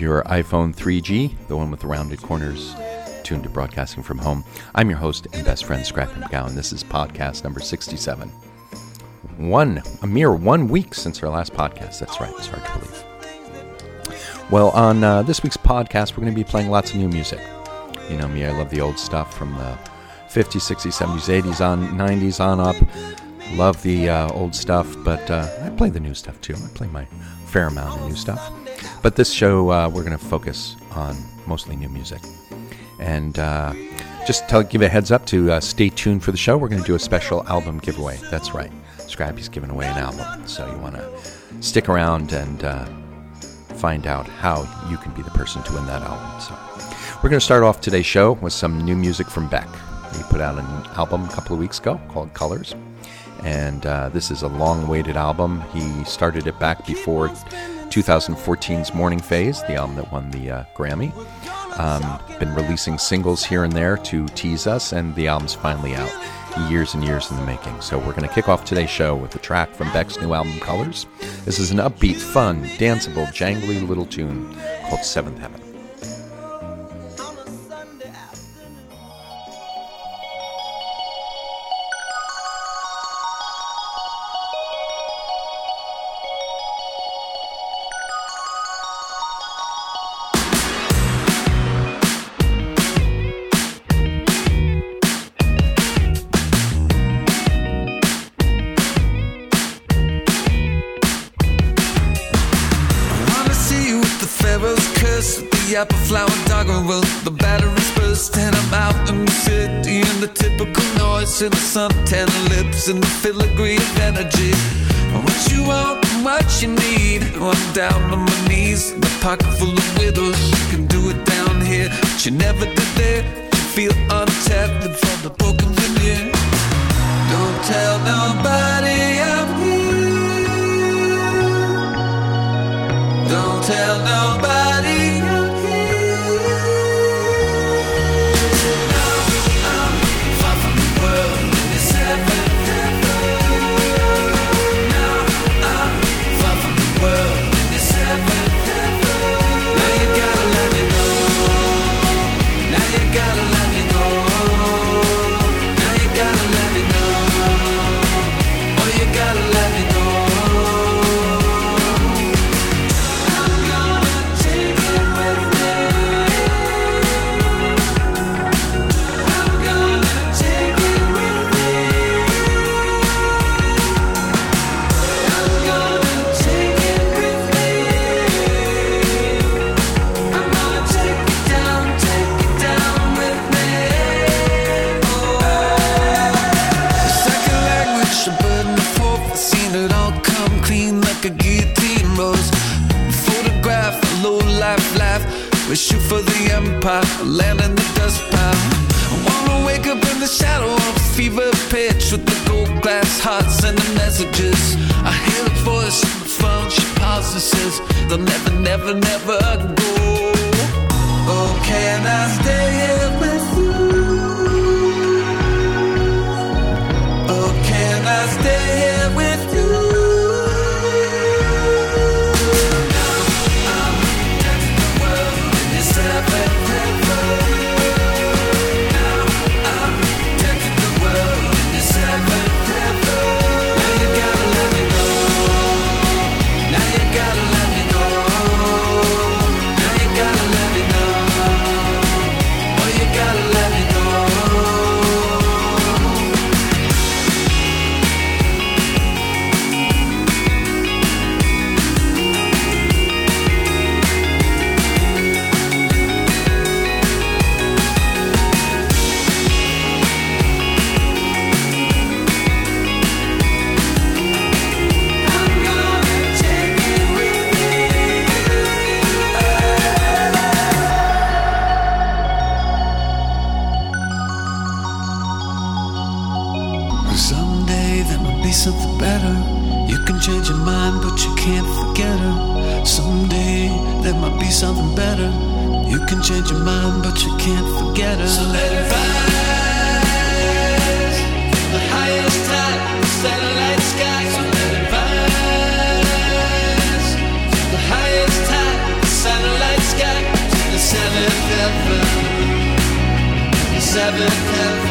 You your iPhone 3G, the one with the rounded corners, tuned to broadcasting from home. I'm your host and best friend, Scrappy McGowan. This is podcast number 67. One, a mere one week since our last podcast. That's right, it's hard to believe. Well, on uh, this week's podcast, we're going to be playing lots of new music. You know me, I love the old stuff from the 50s, 60s, 70s, 80s, on 90s, on up. Love the uh, old stuff, but uh, I play the new stuff too. I play my fair amount of new stuff. But this show, uh, we're going to focus on mostly new music. And uh, just to give a heads up to uh, stay tuned for the show, we're going to do a special album giveaway. That's right, Scrappy's giving away an album. So you want to stick around and uh, find out how you can be the person to win that album. So we're going to start off today's show with some new music from Beck. He put out an album a couple of weeks ago called Colors. And uh, this is a long awaited album. He started it back before 2014's Morning Phase, the album that won the uh, Grammy. Um, been releasing singles here and there to tease us, and the album's finally out. Years and years in the making. So we're going to kick off today's show with a track from Beck's new album, Colors. This is an upbeat, fun, danceable, jangly little tune called Seventh Heaven. Empire, land in the dust pile. I wanna wake up in the shadow of a fever pitch with the gold glass hearts and the messages. I hear a voice on the phone, she pauses, and says, They'll never, never, never go. Oh, can I stay here with you? Oh, can I stay here can change your mind, but you can't forget her. So let it rise the highest tide, the satellite sky. So let it rise the highest tide, the satellite sky, to the seventh heaven, seventh heaven.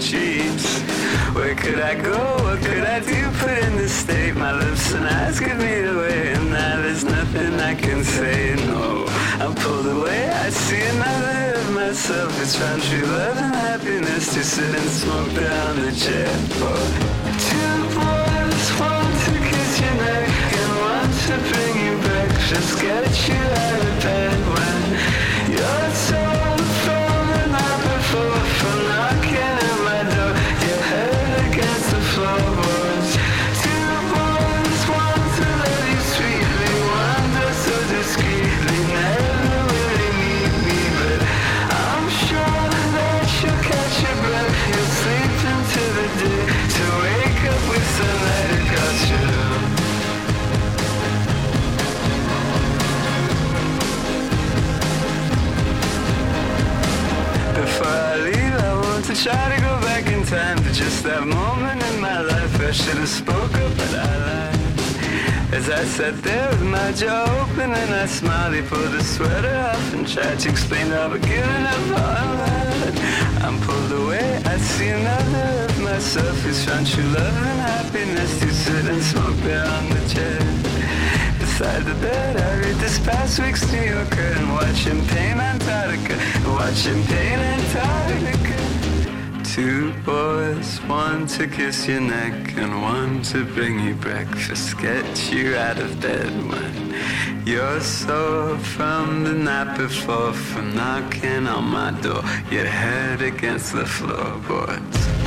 The. Where could I go? What could I do? Put in the state, my lips and eyes give me the way, and now there's nothing I can say. No, I'm pulled away. I see another of myself. It's found true love and happiness to sit and smoke down the chair. For two boys, one to kiss your neck, and one to bring you back. Just get you out of bed when try to go back in time to just that moment in my life. I should have spoke up, but I lied. As I sat there with my jaw open and I smiled, he pulled his sweater off and tried to explain how I've given up all I'm. I'm pulled away, I see another of myself who's found true love and happiness to sit and smoke there on the chair. Beside the bed, I read this past week's New Yorker and watch him paint Antarctica, watch him paint Antarctica. Two boys, one to kiss your neck and one to bring you breakfast, get you out of bed when you're sore from the night before, from knocking on my door, your head against the floorboards.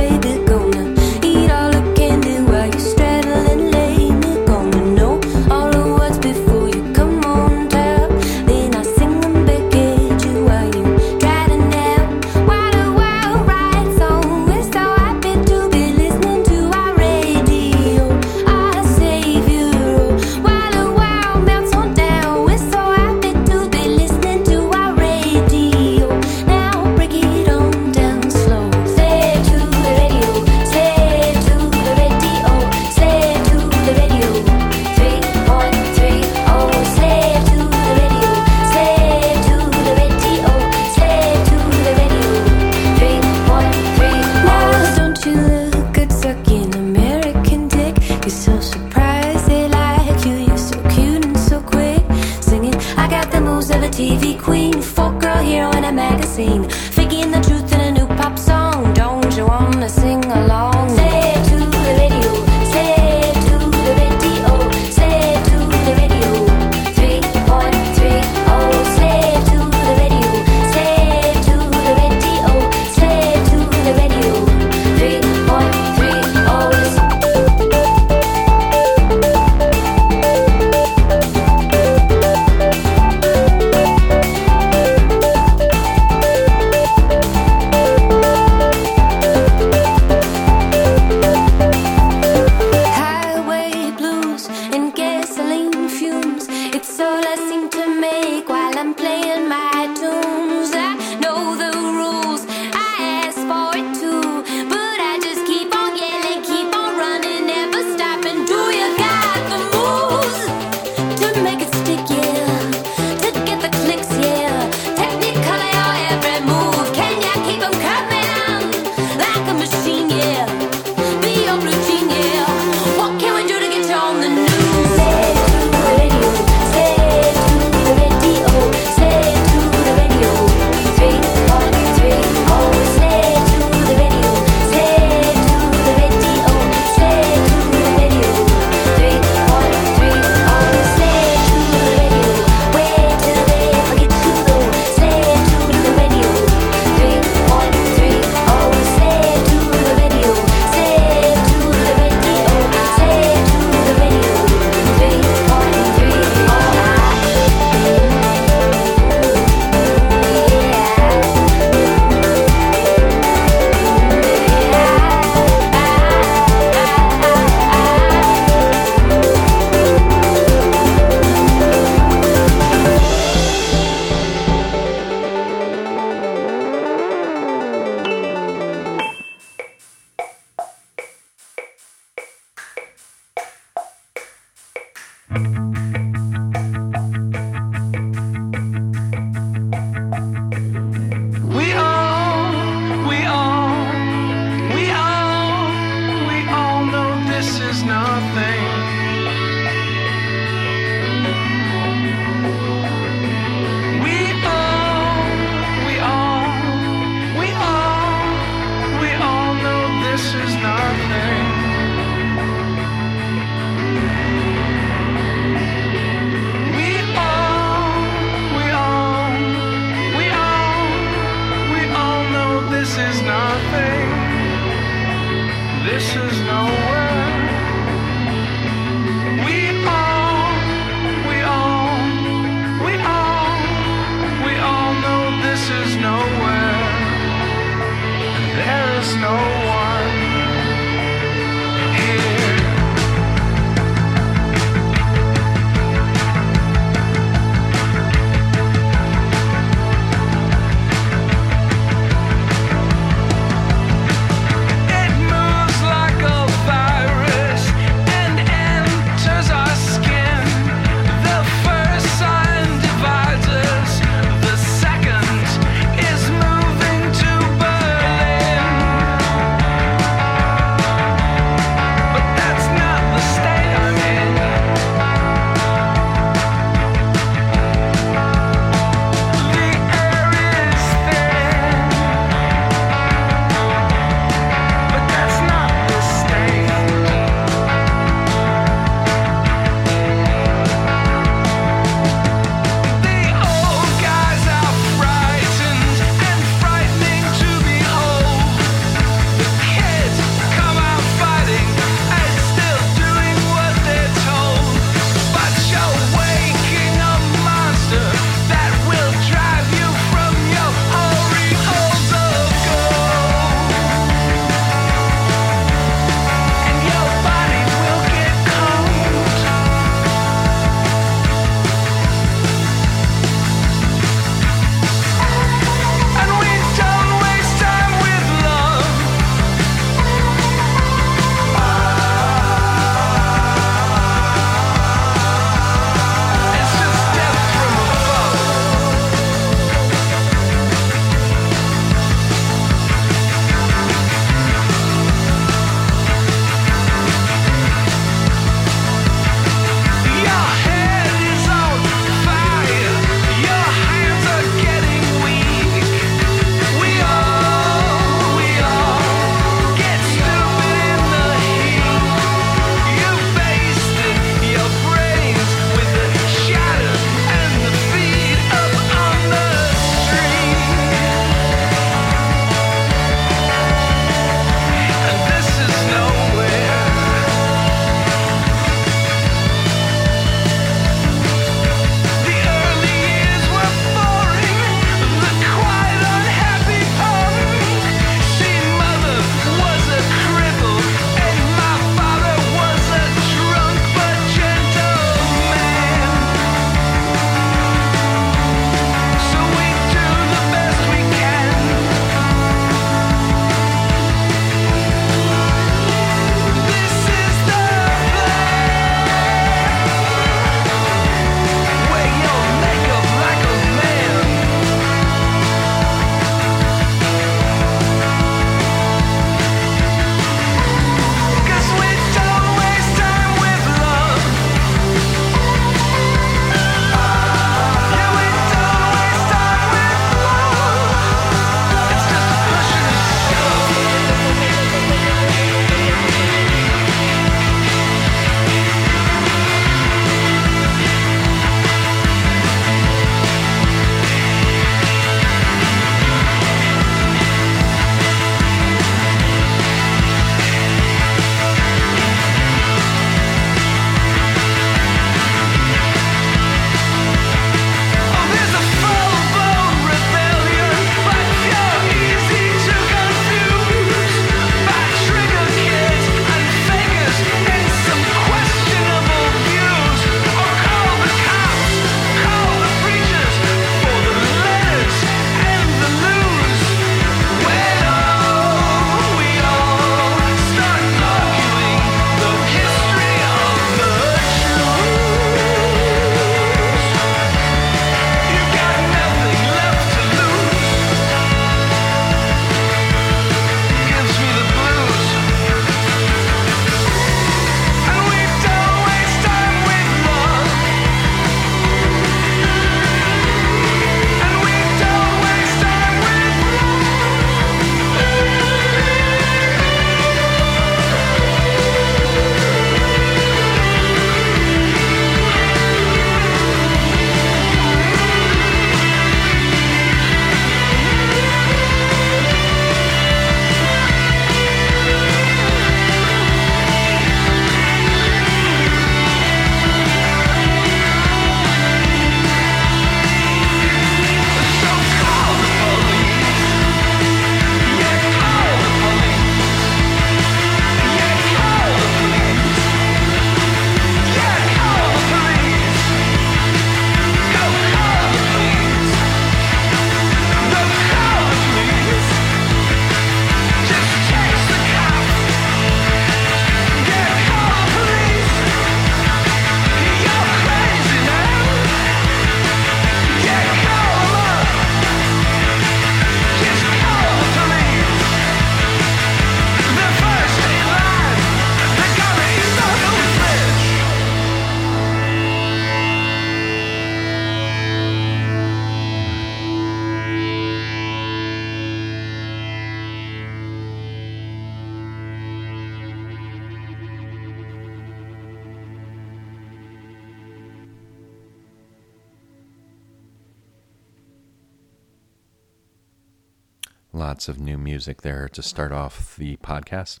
Music there to start off the podcast.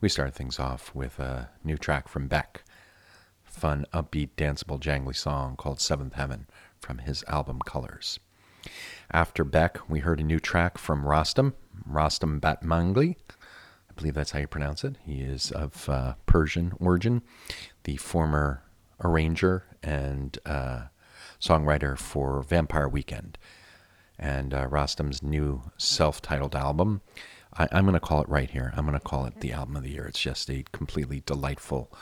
We start things off with a new track from Beck. Fun, upbeat, danceable, jangly song called Seventh Heaven from his album Colors. After Beck, we heard a new track from Rostam, Rostam Batmanglij. I believe that's how you pronounce it. He is of uh, Persian origin, the former arranger and uh, songwriter for Vampire Weekend. And uh, Rostam's new self titled album, I, am going to call it right here. I'm going to call it the album of the year. It's just a completely delightful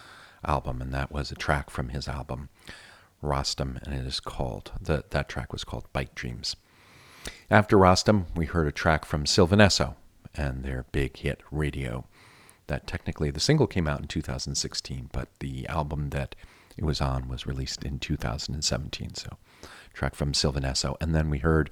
album, and that was a track from his album, Rostam, and it is called, the, that track was called Bike Dreams. After Rostam, we heard a track from Sylvan Esso and their big hit Radio. That technically, the single came out in 2016, but the album that it was on was released in 2017. So, track from Sylvan Esso. And then we heard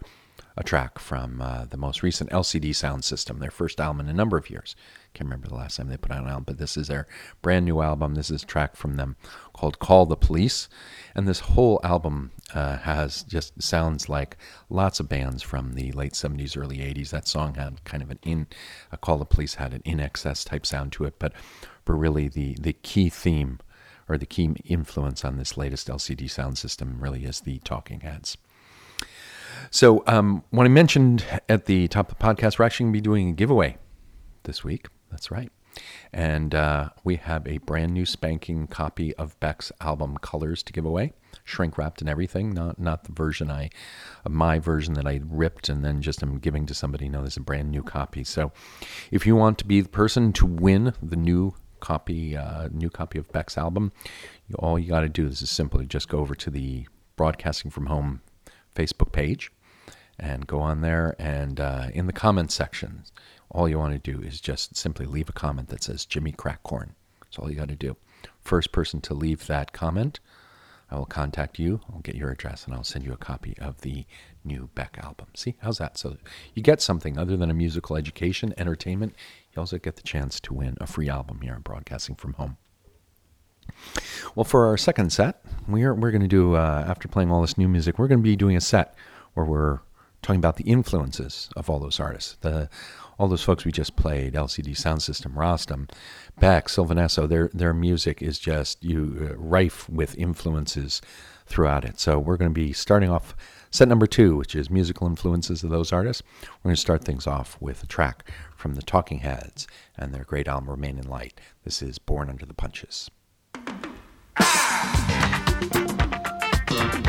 a track from uh, the most recent LCD Soundsystem, their first album in a number of years. Can't remember the last time they put out an album, but this is their brand new album. This is a track from them called "Call the Police," and this whole album uh, has just sounds like lots of bands from the late '70s, early '80s. That song had kind of an in, uh, "Call the Police" had an INXS type sound to it, but but really the the key theme or the key influence on this latest LCD Soundsystem really is the Talking Heads. So, um, when I mentioned at the top of the podcast, we're actually going to be doing a giveaway this week. That's right. And uh, we have a brand new spanking copy of Beck's album Colors to give away, shrink wrapped and everything. Not not the version I, my version that I ripped and then just am giving to somebody. No, there's a brand new copy. So, if you want to be the person to win the new copy, uh, new copy of Beck's album, all you got to do is simply just go over to the Broadcasting from Home Facebook page and go on there and uh, in the comments section, all you want to do is just simply leave a comment that says Jimmy Crackcorn. That's all you got to do. First person to leave that comment, I will contact you. I'll get your address and I'll send you a copy of the new Beck album. See, how's that? So you get something other than a musical education, entertainment. You also get the chance to win a free album here on Broadcasting from Home. Well, for our second set, we're we're going to do uh, after playing all this new music, we're going to be doing a set where we're talking about the influences of all those artists. The all those folks we just played, LCD Soundsystem, Rostam, Beck, Sylvan Esso, their their music is just you uh, rife with influences throughout it. So we're going to be starting off set number two, which is musical influences of those artists. We're going to start things off with a track from the Talking Heads and their great album Remain in Light. This is Born Under the Punches.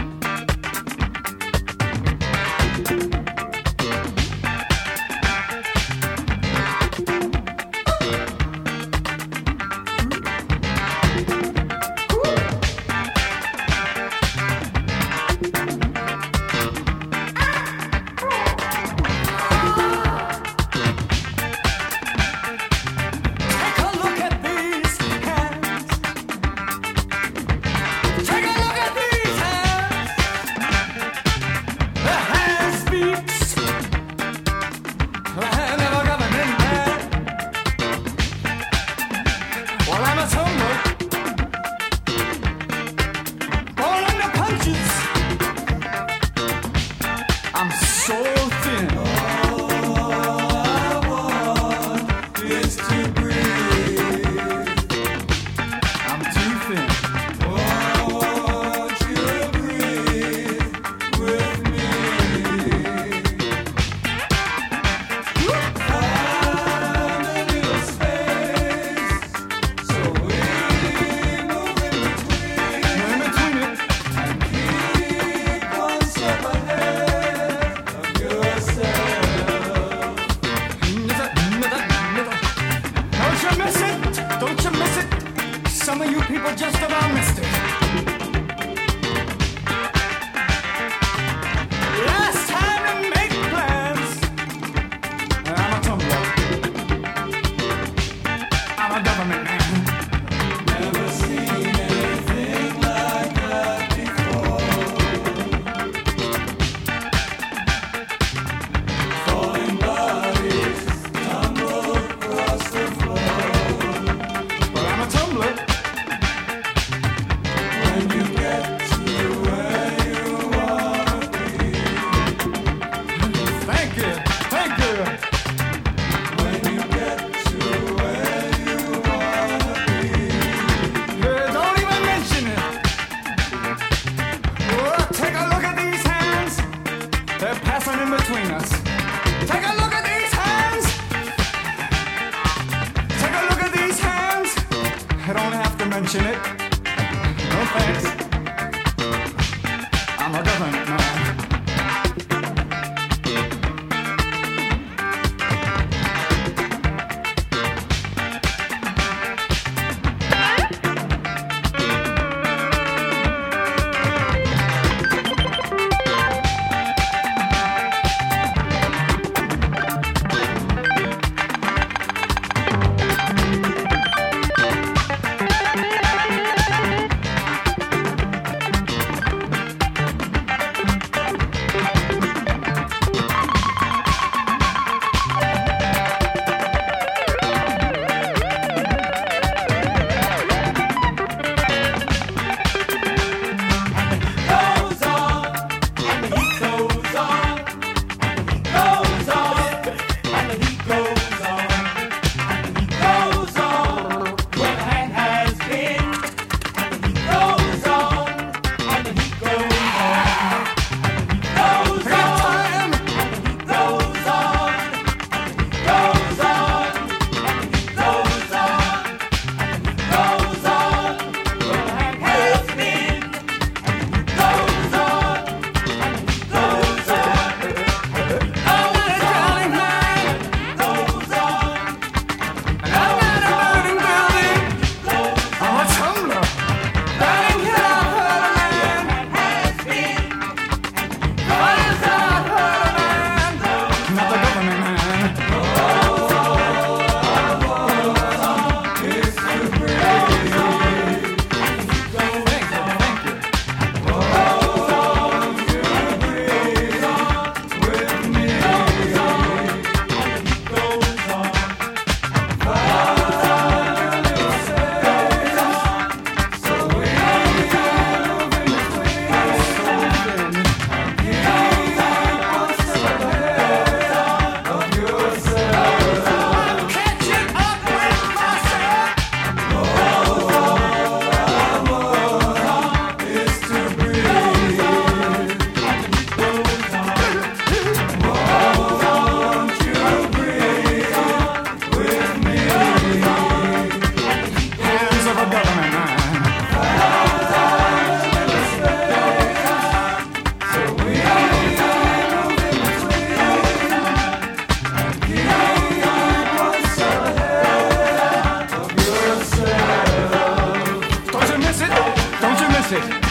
some of you people just about me. Music.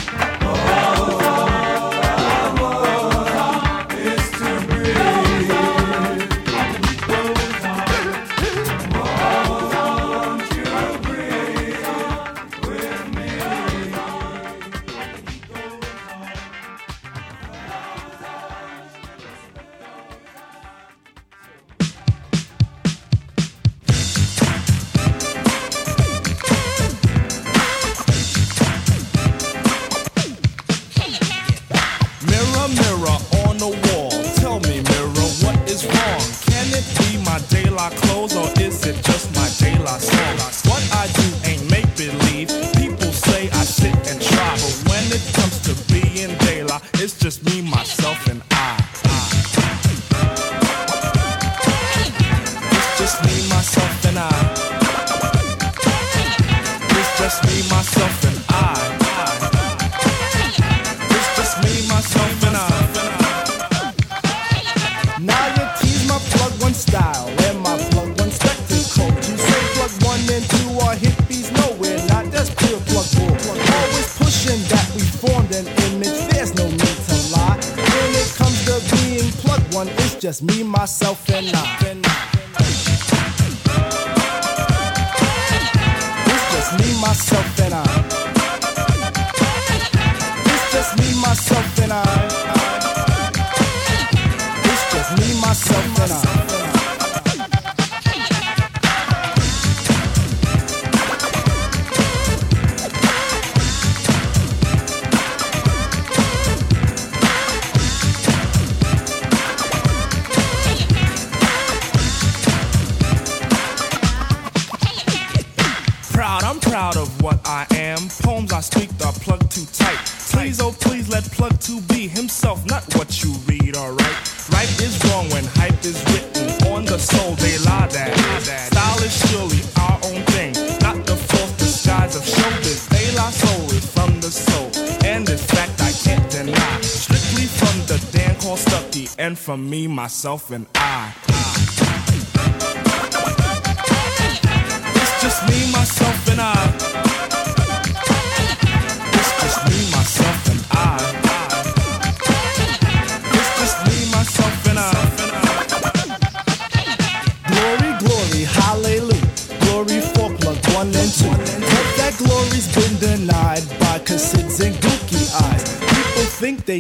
what I am. Poems I speak the plug too tight. Please, oh please, let plug to be himself, not what you read, alright? Right is wrong when hype is written. On the soul, they lie that. Style is surely our own thing, not the false disguise of showbiz. They lie soul is from the soul, and in fact, I can't deny. Strictly from the Dan called Stucky, and from me, myself, and I. It's just me, myself, and I.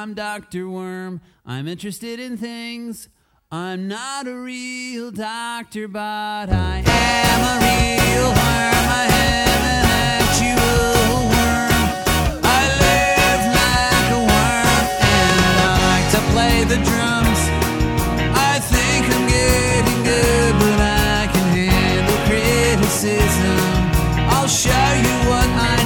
I'm Dr. Worm. I'm interested in things. I'm not a real doctor, but I am a real worm. I am an actual worm. I live like a worm, and I like to play the drums. I think I'm getting good, but I can handle criticism. I'll show you what I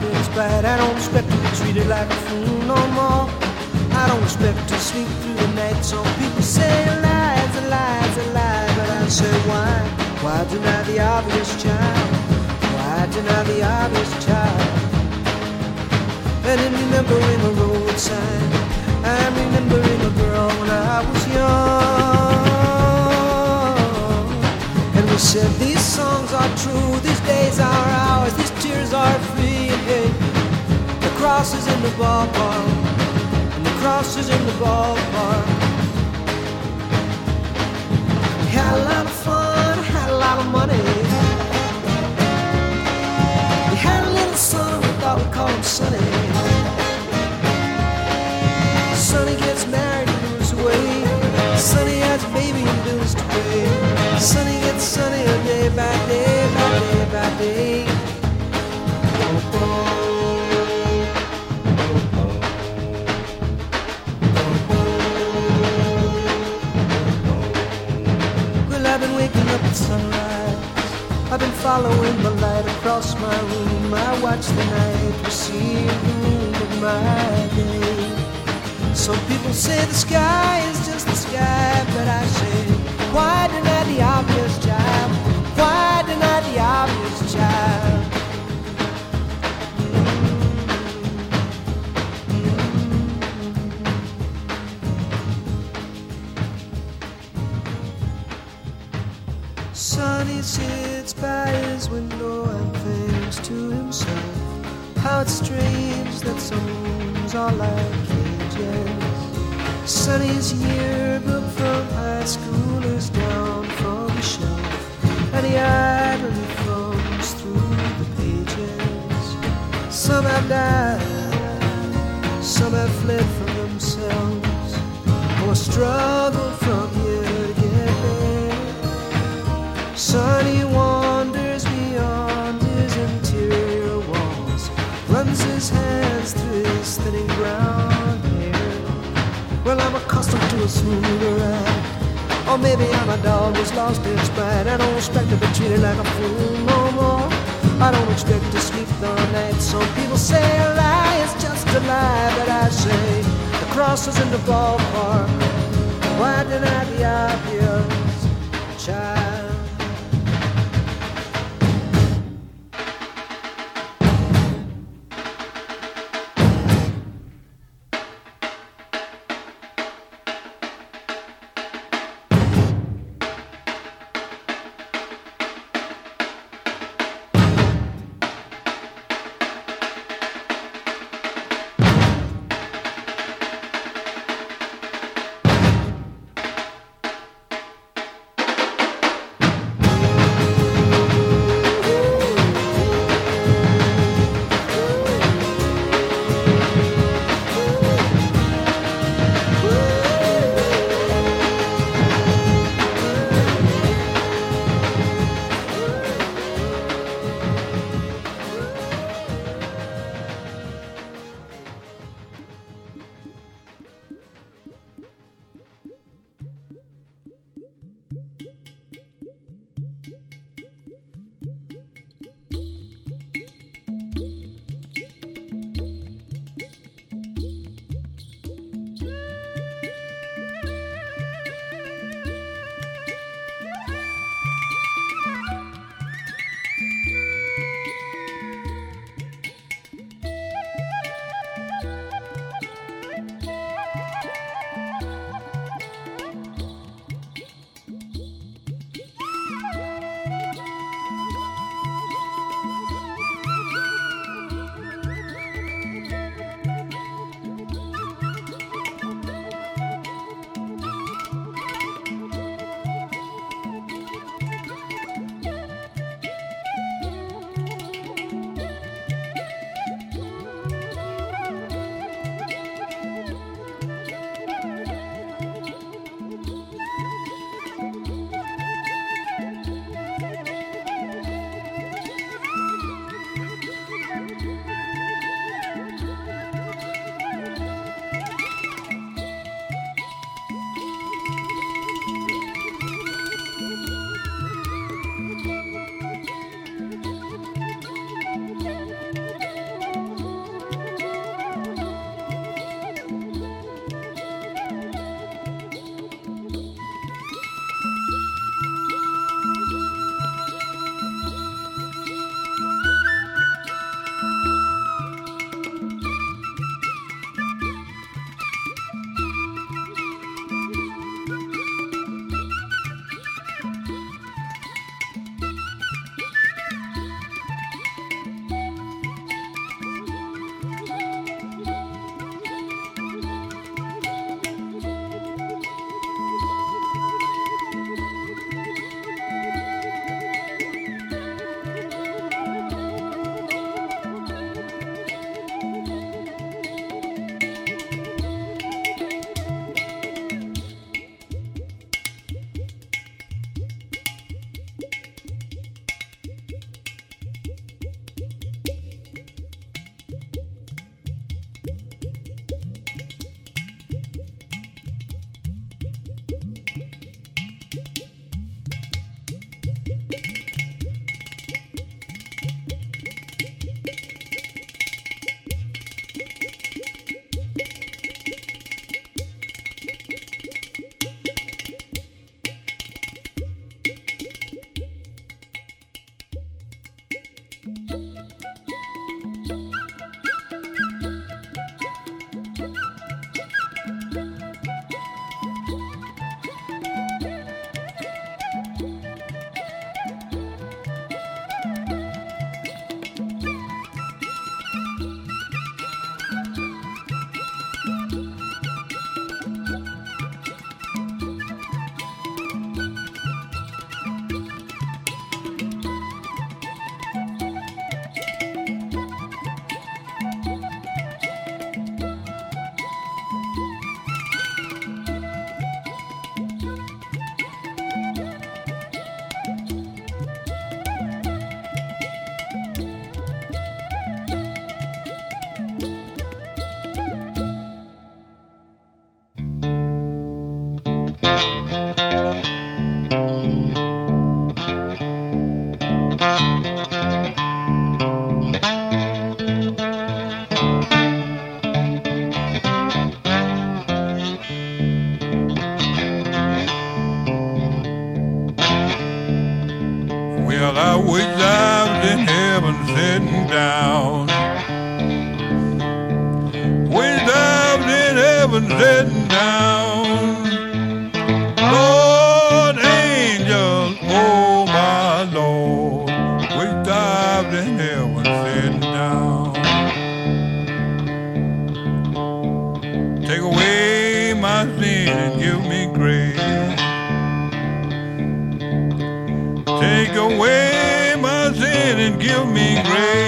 its. I don't expect to be treated like a fool no more. I don't expect to sleep through the night. Some people say lies, a lies, a lie, but I say why? Why deny the obvious child? Why deny the obvious child? And in remembering a road sign, I'm remembering a girl when I was young. And we said these songs are true, these days are ours, these tears are The cross is in the ballpark, and the cross is in the ballpark. Had a lot of fun, we had a lot of money. We had a little son, we thought we'd call him Sonny. Sonny gets married and moves away. Sonny has a baby and bills to pay. Sonny gets sunnier day by day by day by day. Following the light across my room. I watch the night receive the moon of my day. Some people say the sky is just the sky, but I say, why deny the obvious child? Why deny the obvious child? Sonny sits by strange that rooms are like cages. Sonny's yearbook from high school is down from the shelf, and he idly thumbs through the pages. Some have died, some have fled from themselves, or struggled accustomed to a smoother ride. Or maybe I'm a dog who's lost its pride. I don't expect to be treated like a fool no more. I don't expect to sleep the night. Some people say a lie is just a lie, but I say the cross is in the ballpark. Why deny the obvious, child? Away my sin and give me grace.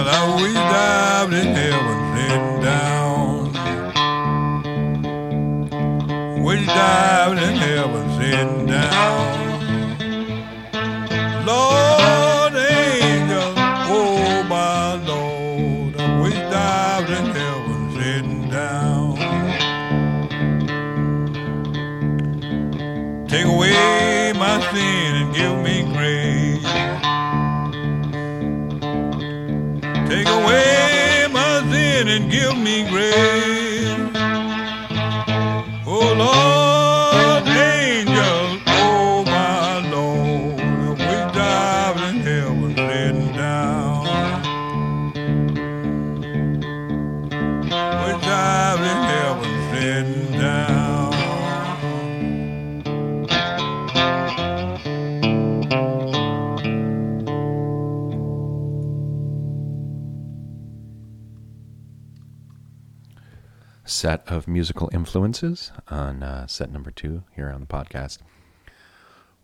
Well, I in heaven down. Down. Of musical influences on uh, set number two here on the podcast.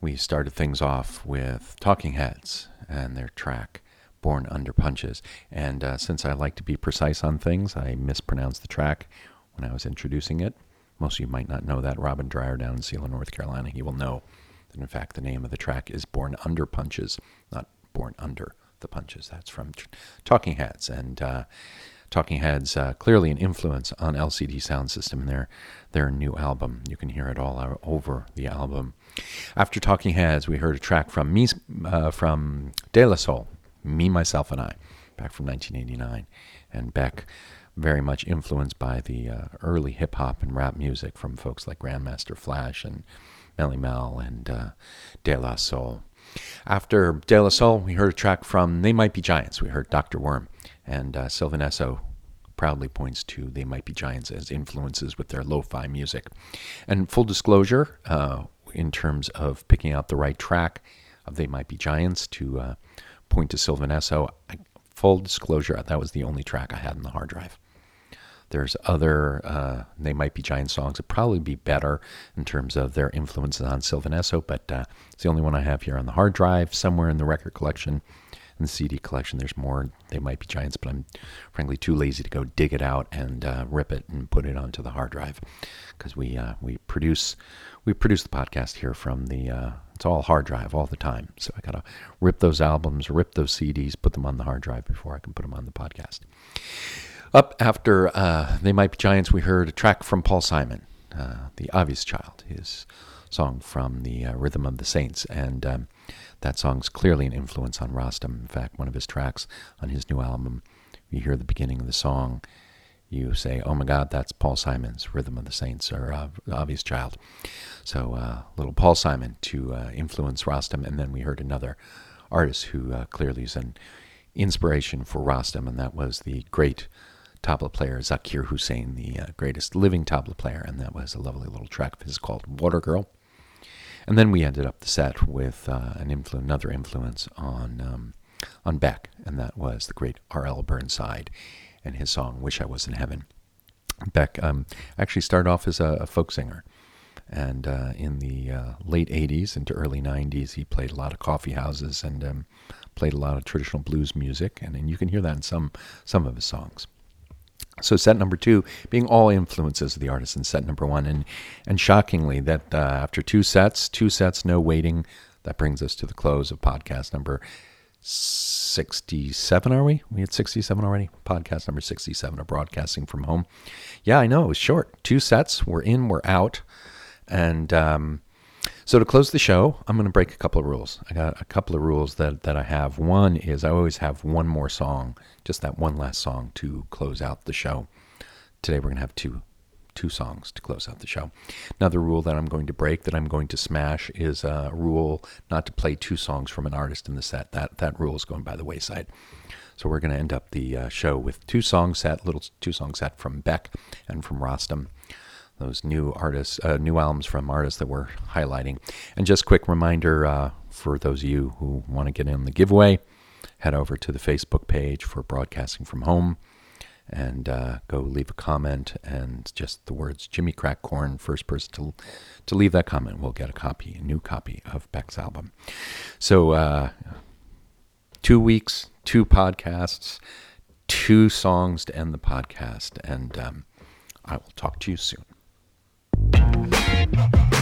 We started things off with Talking Heads and their track Born Under Punches. And uh, since I like to be precise on things, I mispronounced the track when I was introducing it. Most of you might not know that. Robin Dreyer down in Sealand, North Carolina, he will know that in fact the name of the track is Born Under Punches, not Born Under the Punches. That's from Talking Heads. And uh, Talking Heads, uh, clearly an influence on LCD Sound System and their their new album. You can hear it all over the album. After Talking Heads, we heard a track from me, uh, from De La Soul, Me, Myself, and I, back from 1989, and Beck very much influenced by the uh, early hip hop and rap music from folks like Grandmaster Flash and Melly Mel and uh, De La Soul. After De La Soul, we heard a track from They Might Be Giants. We heard Dr. Worm, and uh, Sylvan Esso proudly points to They Might Be Giants as influences with their lo fi music. And full disclosure, uh, in terms of picking out the right track of They Might Be Giants to uh, point to Sylvan Esso, I, full disclosure, that was the only track I had in the hard drive. There's other, uh, they might be giant songs that probably be better in terms of their influences on Sylvan Esso, but uh, it's the only one I have here on the hard drive, somewhere in the record collection. The CD collection, there's more. They might be giants, but I'm frankly too lazy to go dig it out and uh, rip it and put it onto the hard drive because we uh, we produce we produce the podcast here from the uh, it's all hard drive all the time. So I gotta rip those albums, rip those CDs, put them on the hard drive before I can put them on the podcast. Up after uh, They Might Be Giants, we heard a track from Paul Simon, uh, The Obvious Child, his song from the uh, Rhythm of the Saints. And um, that song's clearly an influence on Rostam. In fact, one of his tracks on his new album, you hear the beginning of the song, you say, oh my God, that's Paul Simon's Rhythm of the Saints, or uh, Obvious Child. So, uh, little Paul Simon to uh, influence Rostam. And then we heard another artist who uh, clearly is an inspiration for Rostam, and that was the great tabla player Zakir Hussain, the uh, greatest living tabla player, and that was a lovely little track of his called Water Girl. And then we ended up the set with uh, an influ- another influence on um, on Beck, and that was the great R.L. Burnside and his song "Wish I Was in Heaven." Beck um, actually started off as a, a folk singer, and uh, in the uh, late '80s into early '90s, he played a lot of coffee houses and um, played a lot of traditional blues music, and, and you can hear that in some some of his songs. So set number two being all influences of the artist in set number one, and and shockingly that uh, after two sets, two sets, no waiting, that brings us to the close of podcast number sixty-seven. Are we? We had sixty-seven already. Podcast number sixty-seven of broadcasting from home. Yeah, I know it was short. Two sets. We're in. We're out, and. Um, so to close the show, I'm going to break a couple of rules. I got a couple of rules that, that I have. One is I always have one more song, just that one last song to close out the show. Today we're going to have two two songs to close out the show. Another rule that I'm going to break, that I'm going to smash, is a rule not to play two songs from an artist in the set. That that rule is going by the wayside. So we're going to end up the uh, show with two songs set, little two songs set from Beck and from Rostam those new artists, uh, new albums from artists that we're highlighting. And just quick reminder uh, for those of you who want to get in the giveaway, head over to the Facebook page for Broadcasting from Home and uh, go leave a comment and just the words Jimmy Crack Corn, first person to, to leave that comment will get a copy, a new copy of Beck's album. So, uh, two weeks, two podcasts, two songs to end the podcast, and um, I will talk to you soon. Thank you.